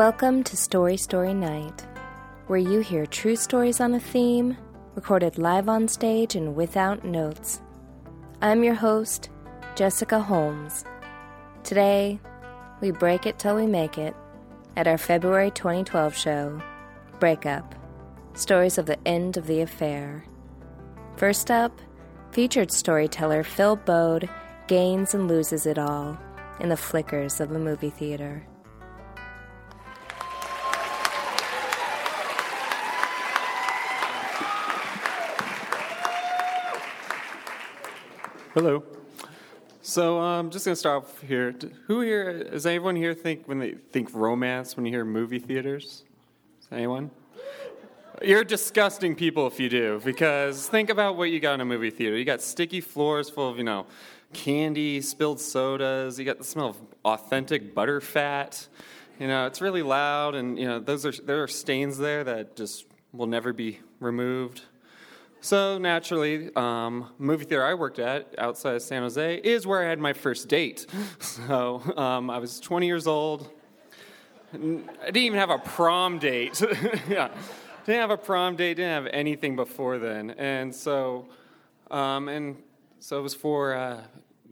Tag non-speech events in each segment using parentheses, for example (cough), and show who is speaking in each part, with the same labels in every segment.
Speaker 1: Welcome to Story Story Night, where you hear true stories on a theme, recorded live on stage and without notes. I'm your host, Jessica Holmes. Today, we break it till we make it at our February 2012 show, Breakup Stories of the End of the Affair. First up, featured storyteller Phil Bode gains and loses it all in the flickers of a movie theater.
Speaker 2: Hello. So I'm um, just going to start off here. Who here, does anyone here think when they think romance when you hear movie theaters? Anyone? You're disgusting people if you do, because think about what you got in a movie theater. You got sticky floors full of, you know, candy, spilled sodas. You got the smell of authentic butter fat. You know, it's really loud, and you know, those are there are stains there that just will never be removed. So naturally, um, movie theater I worked at outside of San Jose is where I had my first date. (laughs) So um, I was 20 years old. I didn't even have a prom date. (laughs) yeah, didn't have a prom date. Didn't have anything before then. And so, um, and so it was for uh,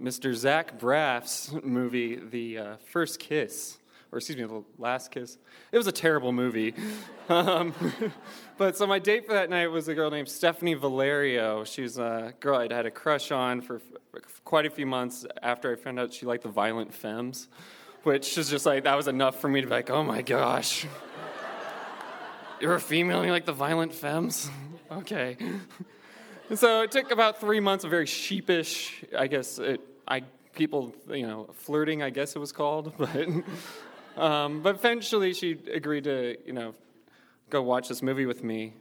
Speaker 2: Mr. Zach Braff's (laughs) movie, The uh, First Kiss or excuse me, The Last Kiss. It was a terrible movie. (laughs) um, (laughs) but so my date for that night was a girl named Stephanie Valerio. She's a girl I'd had a crush on for quite a few months after I found out she liked the violent femmes, which is just like, that was enough for me to be like, oh my gosh. (laughs) You're a female and you like the violent femmes? okay. So it took about three months of very sheepish, I guess, it, I people, you know, flirting, I guess it was called, but um, but eventually, she agreed to, you know, go watch this movie with me.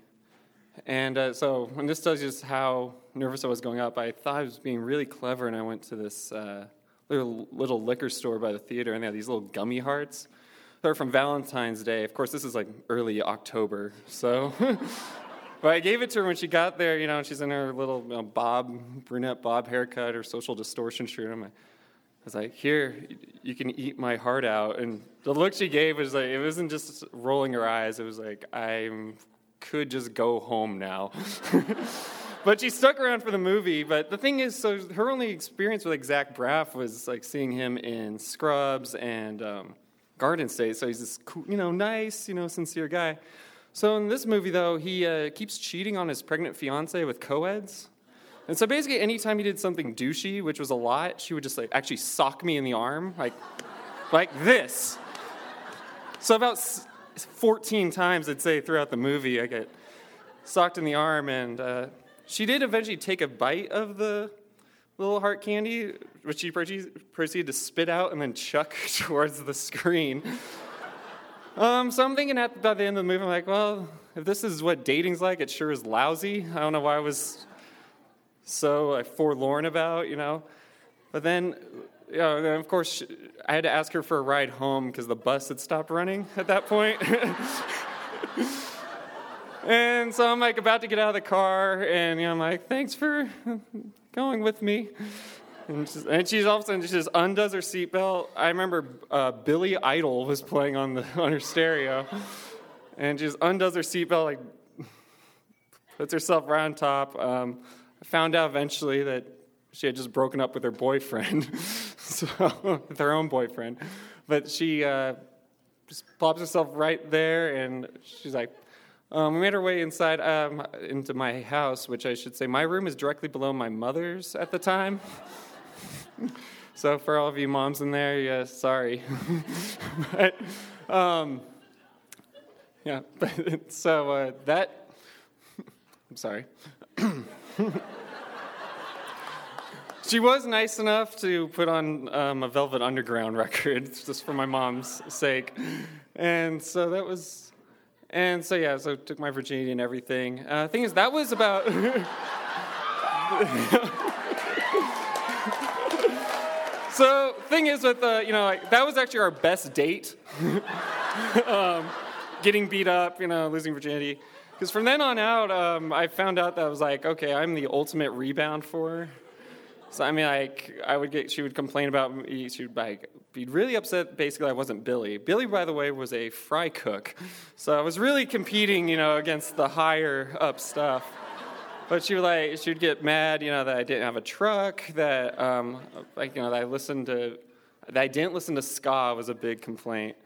Speaker 2: And uh, so, when this tells you just how nervous I was going up, I thought I was being really clever, and I went to this uh, little, little liquor store by the theater, and they had these little gummy hearts. They're from Valentine's Day. Of course, this is like early October, so. (laughs) but I gave it to her when she got there, you know, and she's in her little you know, bob, brunette bob haircut, her social distortion shirt. I'm like, was like, here, you can eat my heart out. And the look she gave was like, it wasn't just rolling her eyes. It was like, I could just go home now. (laughs) but she stuck around for the movie. But the thing is, so her only experience with like Zach Braff was like seeing him in Scrubs and um, Garden State. So he's this, cool, you know, nice, you know, sincere guy. So in this movie, though, he uh, keeps cheating on his pregnant fiance with co-eds. And so basically, anytime he did something douchey, which was a lot, she would just like actually sock me in the arm, like, like this. So about 14 times, I'd say, throughout the movie, I get socked in the arm, and uh, she did eventually take a bite of the little heart candy, which she proceeded to spit out and then chuck (laughs) towards the screen. Um, so I'm thinking at, by the end of the movie, I'm like, well, if this is what dating's like, it sure is lousy. I don't know why I was so like, forlorn about, you know. But then, you know, then of course, I had to ask her for a ride home because the bus had stopped running at that point. (laughs) and so I'm like about to get out of the car, and you know, I'm like, thanks for going with me. And she's, and she's all of a sudden she just undoes her seatbelt. I remember uh, Billy Idol was playing on the on her stereo, and she just undoes her seatbelt, like puts herself right on top. Um, I found out eventually that she had just broken up with her boyfriend, (laughs) so, with her own boyfriend. But she uh, just plops herself right there, and she's like, um, we made our way inside um, into my house, which I should say, my room is directly below my mother's at the time. (laughs) so for all of you moms in there, yeah, sorry. (laughs) but, um, yeah, but, so uh, that, I'm sorry. (clears throat) she was nice enough to put on um, a Velvet Underground record (laughs) just for my mom's sake. And so that was, and so yeah, so took my virginity and everything. Uh, thing is, that was about. (laughs) so thing is with the, you know, like, that was actually our best date. (laughs) um, getting beat up, you know, losing virginity. Because from then on out, um, I found out that I was like, okay, I'm the ultimate rebound for her. So I mean, like, I would get, she would complain about me. She would like be really upset. Basically, I wasn't Billy. Billy, by the way, was a fry cook, so I was really competing, you know, against the higher up stuff. But she would like she would get mad, you know, that I didn't have a truck, that um, like you know that I listened to, that I didn't listen to ska was a big complaint,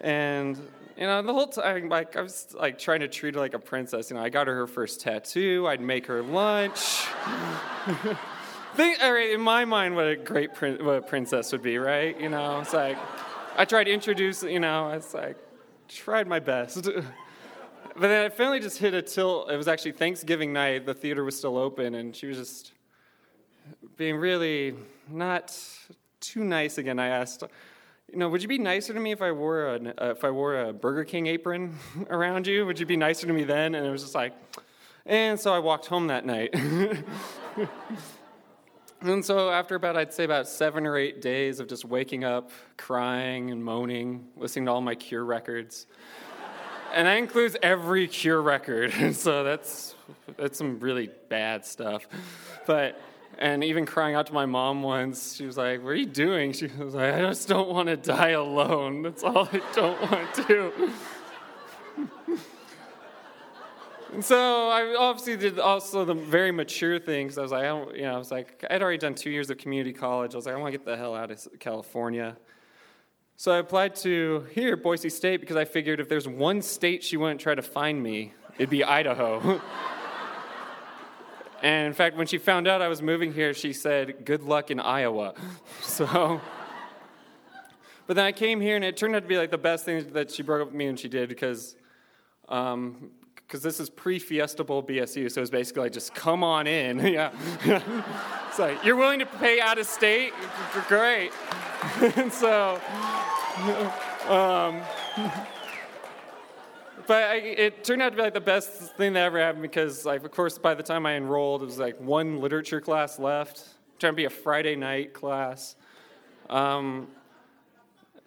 Speaker 2: and you know the whole time like I was like trying to treat her like a princess. You know, I got her her first tattoo. I'd make her lunch. think, right, in my mind, what a great prin- what a princess would be, right? You know, it's like I tried to introduce, you know, it's like tried my best. (laughs) but then i finally just hit a tilt. It was actually Thanksgiving night. The theater was still open, and she was just being really not too nice again. I asked, you know, would you be nicer to me if I wore a uh, if I wore a Burger King apron (laughs) around you? Would you be nicer to me then? And it was just like, and so I walked home that night. (laughs) And so, after about, I'd say about seven or eight days of just waking up, crying and moaning, listening to all my Cure records, and that includes every Cure record. (laughs) so that's that's some really bad stuff. But and even crying out to my mom once, she was like, "What are you doing?" She was like, "I just don't want to die alone. That's all I don't want to do." And so I obviously did also the very mature things. I was like, I you know, I was like, I'd already done two years of community college. I was like, I want to get the hell out of California. So I applied to here, Boise State, because I figured if there's one state she wouldn't try to find me, it'd be Idaho. (laughs) and in fact, when she found out I was moving here, she said, Good luck in Iowa. (laughs) So, but then I came here, and it turned out to be like the best thing that she broke up with me and she did because um, because this is pre-Fiesta Bowl BSU, so it's basically like just come on in. (laughs) yeah. (laughs) it's like, you're willing to pay out of state? Great. and so, um, but I, it turned out to be like the best thing that ever happened because, like, of course, by the time I enrolled, it was like one literature class left, trying to be a Friday night class. Um,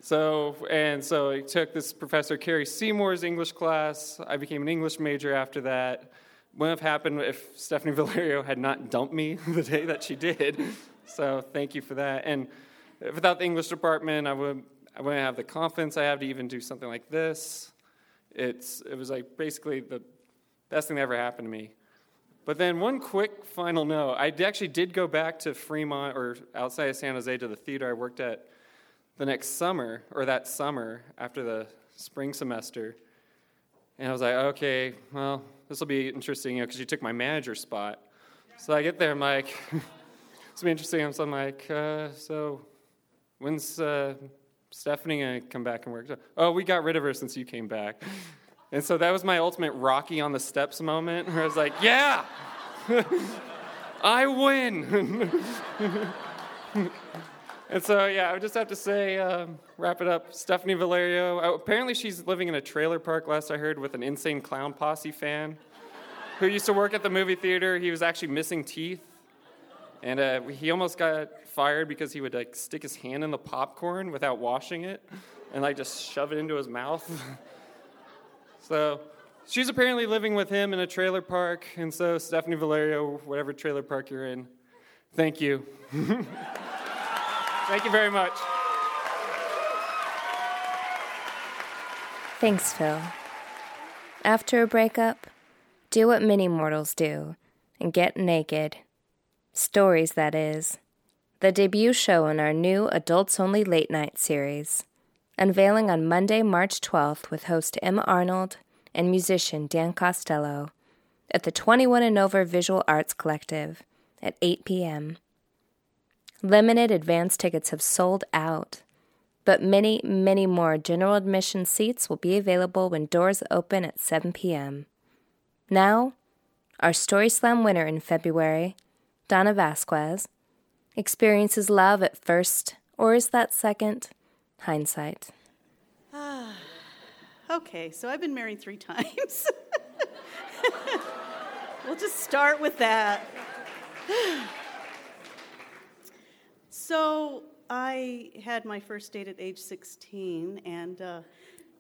Speaker 2: so, and so I took this Professor Carrie Seymour's English class. I became an English major after that. Wouldn't have happened if Stephanie (laughs) Valerio had not dumped me (laughs) the day that she did. So, thank you for that. And without the English department, I, would, I wouldn't have the confidence I have to even do something like this. It's, it was like basically the best thing that ever happened to me. But then, one quick final note I actually did go back to Fremont or outside of San Jose to the theater I worked at the next summer, or that summer after the spring semester. And I was like, okay, well, this will be interesting, you know, because you took my manager spot. So I get there, I'm like, (laughs) will be interesting. So I'm like, uh, so when's uh, Stephanie going to come back and work? Oh, we got rid of her since you came back. And so that was my ultimate Rocky on the steps moment, where I was like, yeah, (laughs) I win. (laughs) And so, yeah, I would just have to say, um, wrap it up. Stephanie Valerio. Apparently, she's living in a trailer park, last I heard, with an insane clown posse fan who used to work at the movie theater. He was actually missing teeth. And uh, he almost got fired because he would like stick his hand in the popcorn without washing it and like just shove it into his mouth. (laughs) so she's apparently living with him in a trailer park. And so, Stephanie Valerio, whatever trailer park you're in, thank you. (laughs) Thank you very much.
Speaker 1: Thanks, Phil. After a breakup, do what many mortals do and get naked. Stories, that is. The debut show in our new Adults Only Late Night series, unveiling on Monday, March 12th with host Emma Arnold and musician Dan Costello at the 21 and Over Visual Arts Collective at 8 p.m. Limited advance tickets have sold out, but many, many more general admission seats will be available when doors open at 7 p.m. Now, our Story Slam winner in February, Donna Vasquez, experiences love at first, or is that second? Hindsight.
Speaker 3: Ah, okay, so I've been married three (laughs) times. we'll just start with that. (sighs) So I had my first date at age 16, and uh,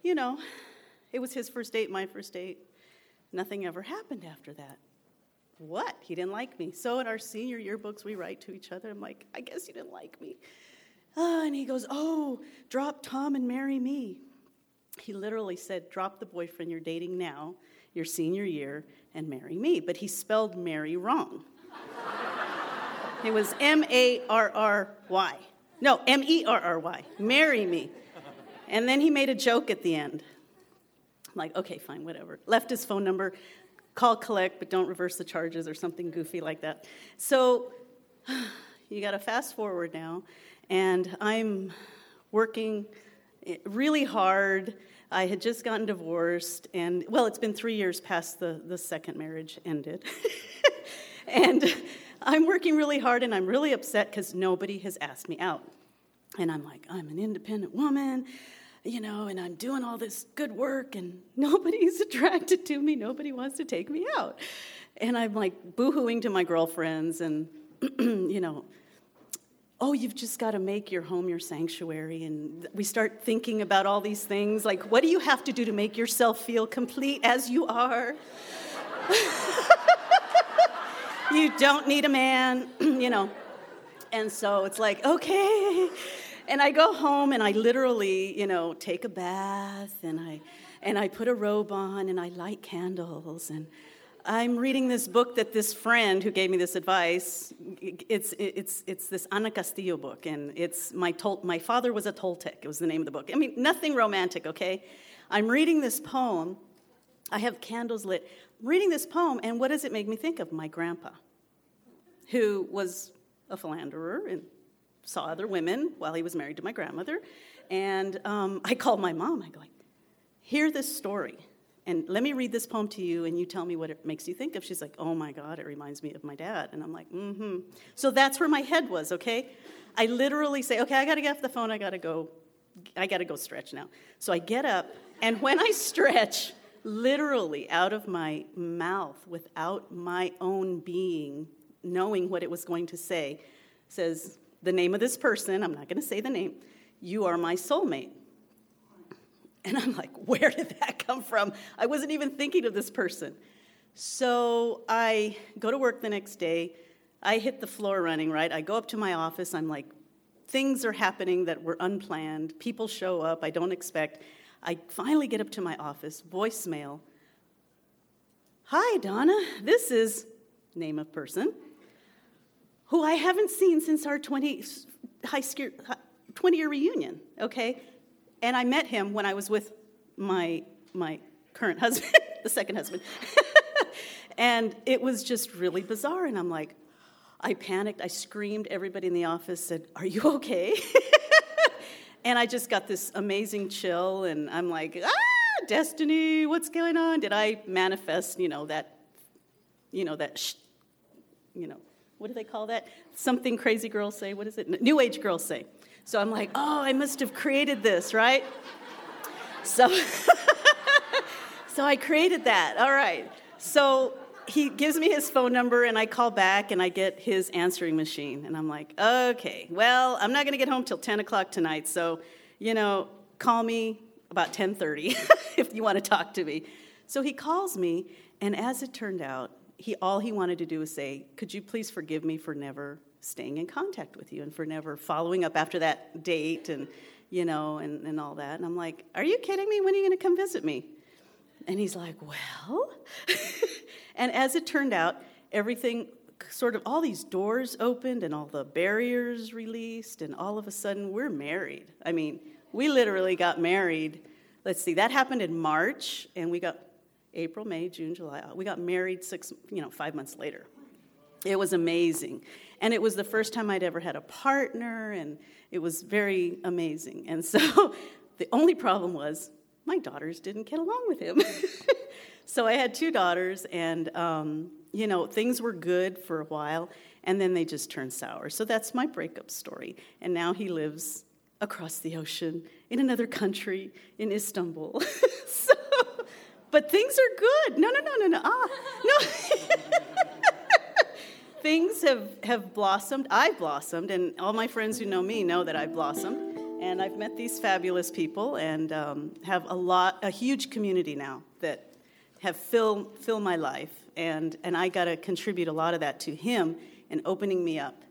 Speaker 3: you know, it was his first date, my first date. Nothing ever happened after that. What? He didn't like me. So in our senior yearbooks, we write to each other. I'm like, I guess you didn't like me. Oh, and he goes, Oh, drop Tom and marry me. He literally said, Drop the boyfriend you're dating now, your senior year, and marry me. But he spelled Mary wrong. (laughs) it was M A R R Y. No, M E R R Y. Marry me. And then he made a joke at the end. I'm like, okay, fine, whatever. Left his phone number, call collect, but don't reverse the charges or something goofy like that. So (sighs) you got to fast forward now, and I'm working really hard. I had just gotten divorced, and well, it's been three years past the, the second marriage ended. (laughs) and I'm working really hard, and I'm really upset because nobody has asked me out. And I'm like, I'm an independent woman you know, and I'm doing all this good work and (laughs) nobody's attracted to me. Nobody wants to take me out. And I'm like boohooing to my girlfriends and, (clears throat) you know, oh, you've just got to make your home your sanctuary. And we start thinking about all these things like, what do you have to do to make yourself feel complete as you are? (laughs) you don't need a man, (clears throat) you know. And so it's like, okay and I go home and I literally, you know, take a bath and I and I put a robe on and I light candles and I'm reading this book that this friend who gave me this advice, it's, it's, it's this Ana Castillo book, and it's my, Tol- my father was a Toltec, it was the name of the book. I mean, nothing romantic, okay? I'm reading this poem, I have candles lit, I'm reading this poem, and what does it make me think of? My grandpa, who was a philanderer and saw other women while he was married to my grandmother. And um, I called my mom. I go, hear this story. And let me read this poem to you, and you tell me what it makes you think of. She's like, oh my God, it reminds me of my dad. And I'm like, mm hmm. So that's where my head was, okay? I literally say, okay, I gotta get off the phone, I gotta go, I gotta go stretch now. So I get up, and when I stretch, literally out of my mouth, without my own being knowing what it was going to say, says, the name of this person, I'm not going to say the name, you are my soulmate. And I'm like, where did that come from? I wasn't even thinking of this person. So I go to work the next day. I hit the floor running, right? I go up to my office. I'm like, things are happening that were unplanned. People show up I don't expect. I finally get up to my office, voicemail. Hi, Donna. This is name of person who I haven't seen since our 20, high school, 20 year reunion, okay? And I met him when I was with my, my current (laughs) husband, the second husband. (laughs) and it was just really bizarre. And I'm like, I panicked. I screamed. Everybody in the office said, Are you okay? (laughs) and I just got this amazing chill. And I'm like, Ah, destiny, what's going on? Did I manifest, you know, that, you know, that, sh- you know, what do they call that? Something crazy girls say. What is it? New age girls say. So I'm like, oh, I must have created this, right? So, (laughs) so I created that. All right. So he gives me his phone number, and I call back, and I get his answering machine, and I'm like, okay, well, I'm not going to get home till 10 o'clock tonight, so you know, call me about 10:30 (laughs) if you want to talk to me. So he calls me, and as it turned out, he all he wanted to do was say, "Could you please forgive me for never staying in contact with you and for never following up after that date and you know and, and all that?" And I'm like, "Are you kidding me? When are you going to come visit me?" And he's like, "Well," (laughs) and as it turned out, everything sort of all these doors opened and all the barriers released and all of a sudden we're married. I mean, we literally got married. Let's see, that happened in March and we got April, May, June, July. We got married six, you know, five months later. It was amazing. And it was the first time I'd ever had a partner, and it was very amazing. And so (laughs) the only problem was my daughters didn't get along with him. (laughs) so I had two daughters, and, um, you know, things were good for a while, and then they just turned sour. So that's my breakup story. And now he lives across the ocean in another country, in Istanbul. (laughs) but things are good. No, no, no, no, no. Ah, no. (laughs) things have, have blossomed. I've blossomed, and all my friends who know me know that I've blossomed. And I've met these fabulous people and um, have a lot, a huge community now that have filled fill my life. And, and I got to contribute a lot of that to him and opening me up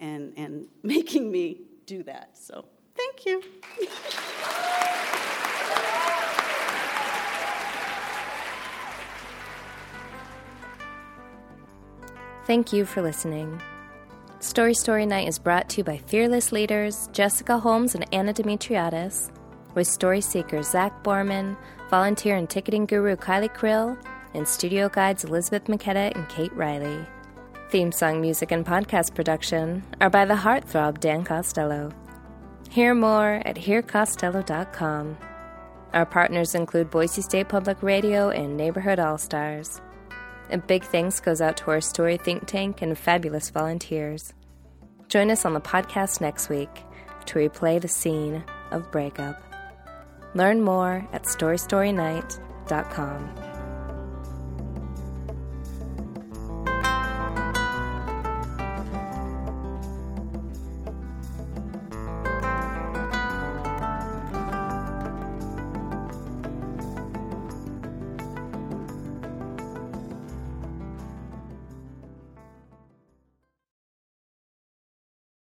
Speaker 3: and, and (laughs) making me do that. So thank you. (laughs)
Speaker 1: Thank you for listening. Story Story Night is brought to you by fearless leaders Jessica Holmes and Anna Demetriadis, with story seeker Zach Borman, volunteer and ticketing guru Kylie Krill, and studio guides Elizabeth McKetta and Kate Riley. Theme song music and podcast production are by the heartthrob Dan Costello. Hear more at hearcostello.com. Our partners include Boise State Public Radio and Neighborhood All Stars. A big thanks goes out to our story think tank and fabulous volunteers. Join us on the podcast next week to replay the scene of breakup. Learn more at storystorynight.com.